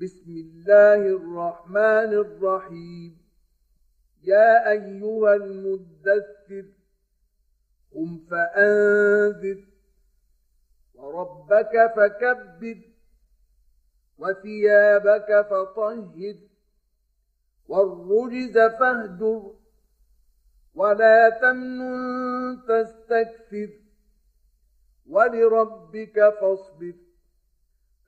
بسم الله الرحمن الرحيم. يا أيها المدثر قم فأنذر وربك فكبر وثيابك فطهر والرجز فاهجر ولا تمنن تستكثر ولربك فاصبر.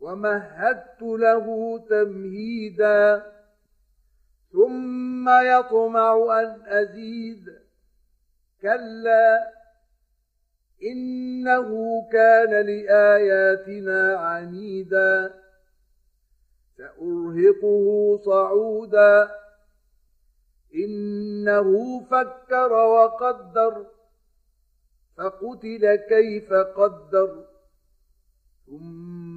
ومهدت له تمهيدا ثم يطمع أن أزيد. كلا إنه كان لآياتنا عنيدا. سأرهقه صعودا. إنه فكر وقدر فقتل كيف قدر.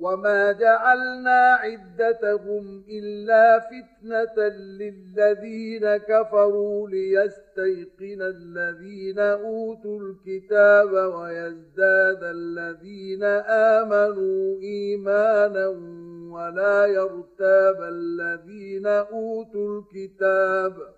وما جعلنا عدتهم إلا فتنة للذين كفروا ليستيقن الذين أوتوا الكتاب ويزداد الذين آمنوا إيمانا ولا يرتاب الذين أوتوا الكتاب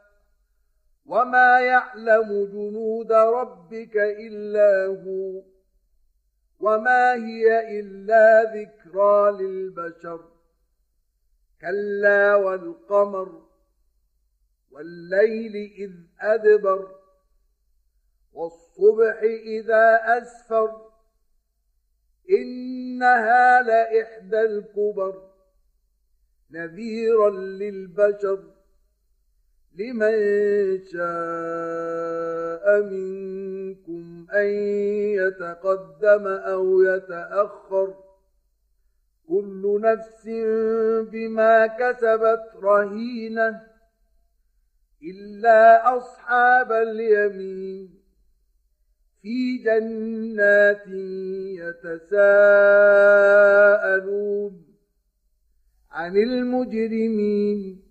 وما يعلم جنود ربك إلا هو وما هي إلا ذكرى للبشر كلا والقمر والليل إذ أدبر والصبح إذا أسفر إنها لإحدى الكبر نذيرا للبشر لمن شاء منكم أن يتقدم أو يتأخر كل نفس بما كسبت رهينة إلا أصحاب اليمين في جنات يتساءلون عن المجرمين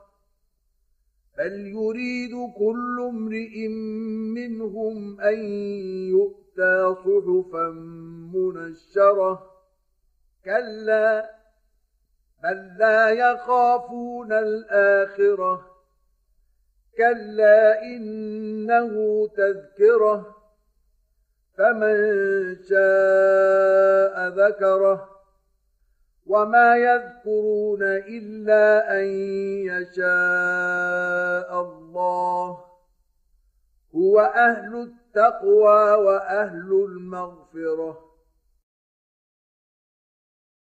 بل يريد كل امرئ منهم أن يؤتى صحفا منشرة كلا بل لا يخافون الآخرة كلا إنه تذكرة فمن شاء ذكره وما يذكرون إلا أن يشاء هو أهل التقوى وأهل المغفرة.